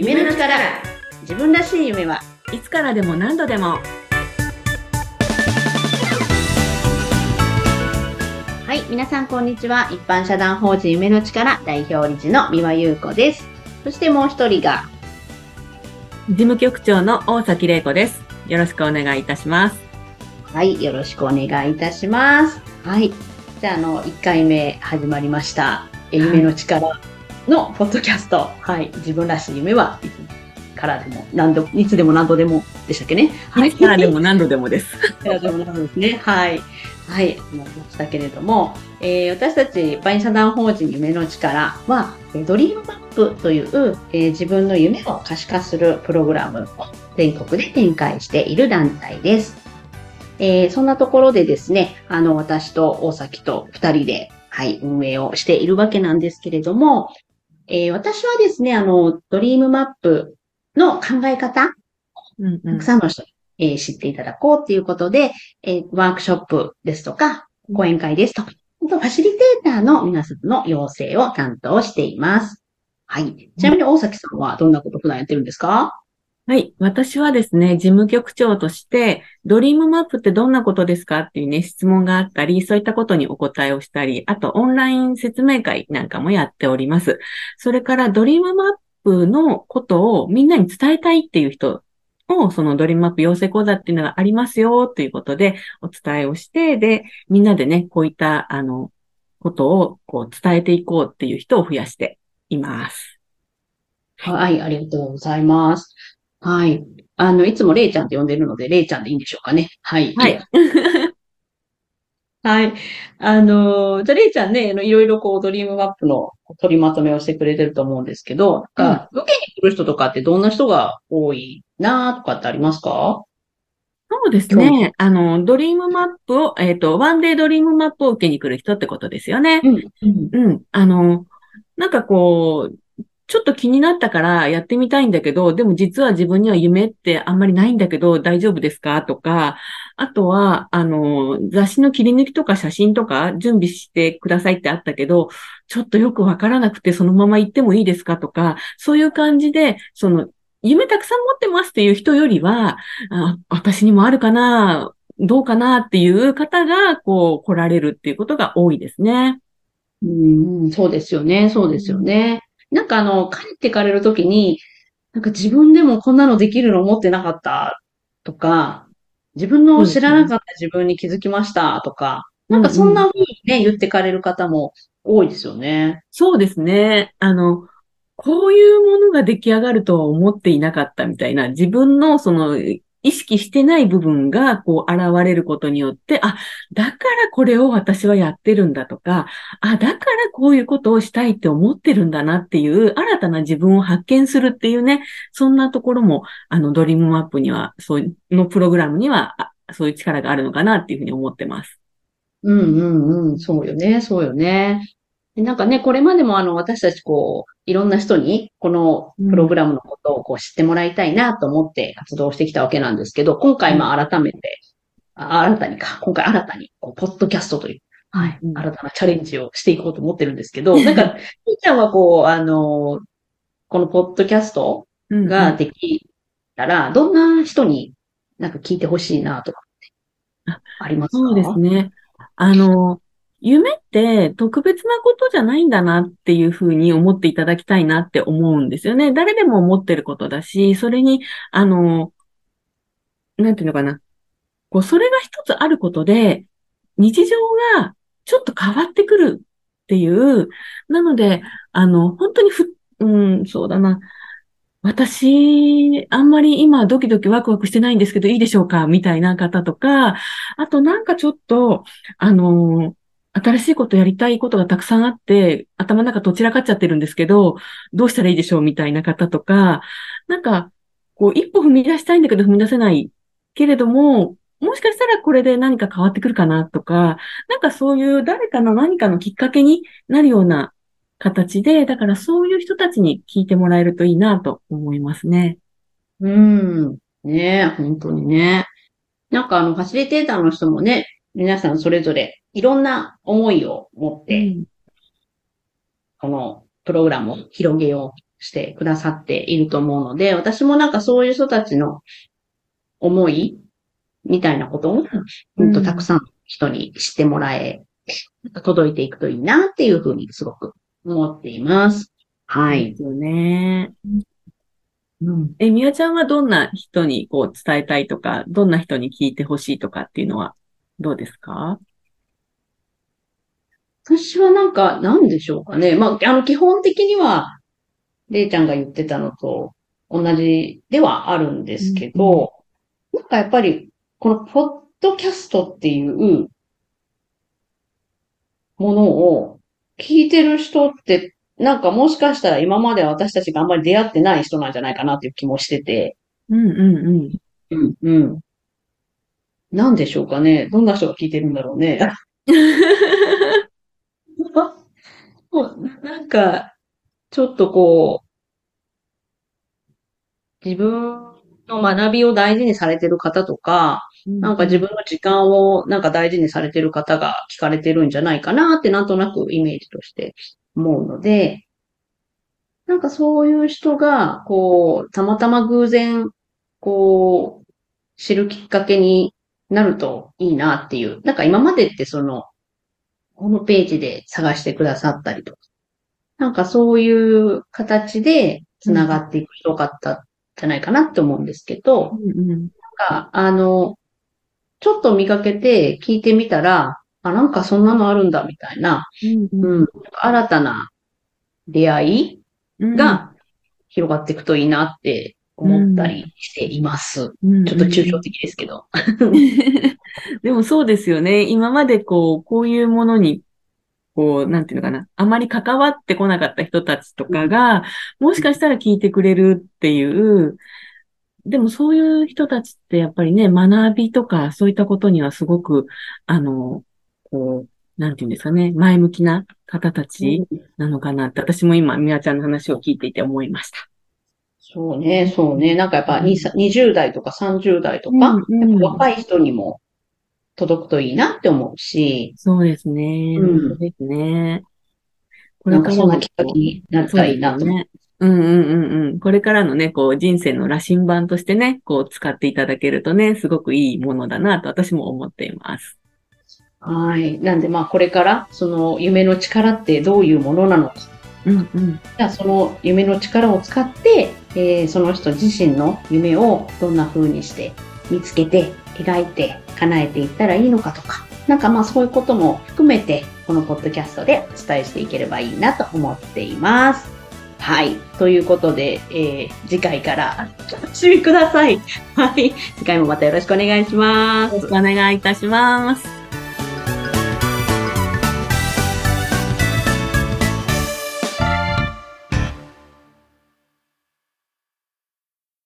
夢の力。自分らしい夢はいつからでも何度でも。はい皆さんこんにちは。一般社団法人夢の力代表理事の三輪優子です。そしてもう一人が事務局長の大崎玲子です。よろしくお願いいたします。はいよろしくお願いいたします。はいじゃああの1回目始まりました。夢の力のポッドキャスト。はい。自分らしい夢はいつからでも何度いつでも何度でもでしたっけね？はい。いつからでも何度でもです。からでも何度ですね。はい。はい、思いましたけれども、えー私たち、一般社団法人夢の力は、えードリームマップという、えー自分の夢を可視化するプログラムを全国で展開している団体です。えーそんなところでですね、あの、私と大崎と二人で、はい、運営をしているわけなんですけれども、えー私はですね、あの、ドリームマップの考え方、たうんうんくさんの人に、えー知っていただこうっていうことで、えーワークショップですとか、講演会ですとか、あとファシリテーターの皆さんの養成を担当しています。はい。ちなみに大崎さんはどんなこと普段やってるんですか？はい。私はですね、事務局長として、ドリームマップってどんなことですかっていうね、質問があったり、そういったことにお答えをしたり、あとオンライン説明会なんかもやっております。それからドリームマップのことをみんなに伝えたいっていう人を、そのドリームマップ養成講座っていうのがありますよということでお伝えをして、で、みんなでね、こういった、あの、ことをこう伝えていこうっていう人を増やしています。はい、ありがとうございます。はい。あの、いつもれいちゃんって呼んでるので、れいちゃんでいいんでしょうかね。はい。はい。はい。あの、じゃあ、れいちゃんね、あのいろいろこう、ドリームマップの取りまとめをしてくれてると思うんですけど、なんか受けに来る人とかってどんな人が多いなとかってありますか？そうですね。あの、ドリームマップを、えっ、と、ワンデードリームマップを受けに来る人ってことですよね。ん。うん。うん。あの、なんかこう、ちょっと気になったからやってみたいんだけど、でも実は自分には夢ってあんまりないんだけど大丈夫ですか？とか、あとは、あの、雑誌の切り抜きとか写真とか準備してくださいってあったけど、ちょっとよくわからなくてそのまま行ってもいいですか？とか、そういう感じで、その、夢たくさん持ってますっていう人よりは、あ私にもあるかな？どうかなっていう方が、こう、来られるっていうことが多いですね。うん、そうですよね。そうですよね。なんかあの、帰ってかれるときに、なんか自分でもこんなのできるの思ってなかったとか、自分の知らなかった自分に気づきましたとか、なんかそんな風にね、言ってかれる方も多いですよね。そうですね。あの、こういうものが出来上がるとは思っていなかったみたいな、自分のその、意識してない部分がこう現れることによって、あ、だからこれを私はやってるんだとか、あ、だからこういうことをしたいって思ってるんだなっていう新たな自分を発見するっていうね、そんなところも、あの、ドリームマップには、そういうのプログラムには、そういう力があるのかなっていうふうに思ってます。うんうんうん、そうよね、そうよね。なんかね、これまでもあの、私たちこう、いろんな人に、このプログラムのことをこう知ってもらいたいなと思って活動してきたわけなんですけど、今回まあ改めて、あ新たにか、今回新たに、こう、ポッドキャストという、はい、うん。新たなチャレンジをしていこうと思ってるんですけど、なんか、みーちゃんはこう、あの、このポッドキャストうんができたら、どんな人になんか聞いてほしいなとかってあありますか？そうですね。あの、夢って特別なことじゃないんだなっていうふうに思っていただきたいなって思うんですよね。誰でも思ってることだし、それに、あの、なんていうのかな。こう、それが一つあることで、日常がちょっと変わってくるっていう、なので、あの、本当にふ、うん、そうだな。私、あんまり今ドキドキワクワクしてないんですけどいいでしょうか？みたいな方とか、あとなんかちょっと、あの、新しいことやりたいことがたくさんあって、頭の中どちらかっちゃってるんですけど、どうしたらいいでしょうみたいな方とか、なんか、こう、一歩踏み出したいんだけど踏み出せないけれども、もしかしたらこれで何か変わってくるかなとか、なんかそういう誰かの何かのきっかけになるような形で、だからそういう人たちに聞いてもらえるといいなと思いますね。うん。ねえ、本当にね。なんかあの、ファシリテーターの人もね、皆さんそれぞれいろんな思いを持って、このプログラムを広げようしてくださっていると思うので、私もなんかそういう人たちの思いみたいなことを、うんとたくさん人に知ってもらえ、届いていくといいなっていうふうにすごく思っています。はい。ですよね。うん、え、みやちゃんはどんな人にこう伝えたいとか、どんな人に聞いてほしいとかっていうのは？どうですか？私はなんか、なんでしょうかね。まあ、あの、基本的には、れいちゃんが言ってたのと同じではあるんですけど、なんかやっぱり、このポッドキャストっていうものを聞いてる人って、なんかもしかしたら今まで私たちがあんまり出会ってない人なんじゃないかなっていう気もしてて、うんうんうん。うん、うん。なんでしょうかね？どんな人が聞いてるんだろうね？も うなんか、ちょっとこう、自分の学びを大事にされてる方とか、なんか自分の時間をなんか大事にされてる方が聞かれてるんじゃないかなってなんとなくイメージとして思うので、なんかそういう人が、こう、たまたま偶然、こう、知るきっかけになるといいなっていう。なんか今までってその、ホームページで探してくださったりとか、なんかそういう形で繋がっていくとよかったんじゃないかなって思うんですけど、うんうん。なんか、あの、ちょっと見かけて聞いてみたら、あ、なんかそんなのあるんだみたいな、うんうん、新たな出会いうん。が広がっていくといいなって思ったりしています。うん、ちょっと抽象的ですけど。でもそうですよね。今までこう、こういうものに、こう、なんていうのかな。あまり関わってこなかった人たちとかが、もしかしたら聞いてくれるっていう、でもそういう人たちってやっぱりね、学びとかそういったことにはすごく、あの、こう、なんていうんですかね、前向きな方たちなのかなって、私も今、みやちゃんの話を聞いていて思いました。そうね、そうね。なんかやっぱうんに20代とか30代とか、うんうん若い人にも届くといいなって思うし、そうですね。うん本当ですね。こなんかそんなもきっかけになるとそうですいいなと思う。うんうんうんうん。これからのね、こう、人生の羅針盤としてね、こう、使っていただけるとね、すごくいいものだなと私も思っています。はい。なんでまあこれから、その夢の力ってどういうものなのか。うんうん。じゃあその夢の力を使って、えーその人自身の夢をどんな風にして見つけて、描いて、叶えていったらいいのかとか、なんかまあそういうことも含めて、このポッドキャストでお伝えしていければいいなと思っています。はい。ということで、えー次回からお楽しみください。はい。次回もまたよろしくお願いしますよろし。くお願いいたします。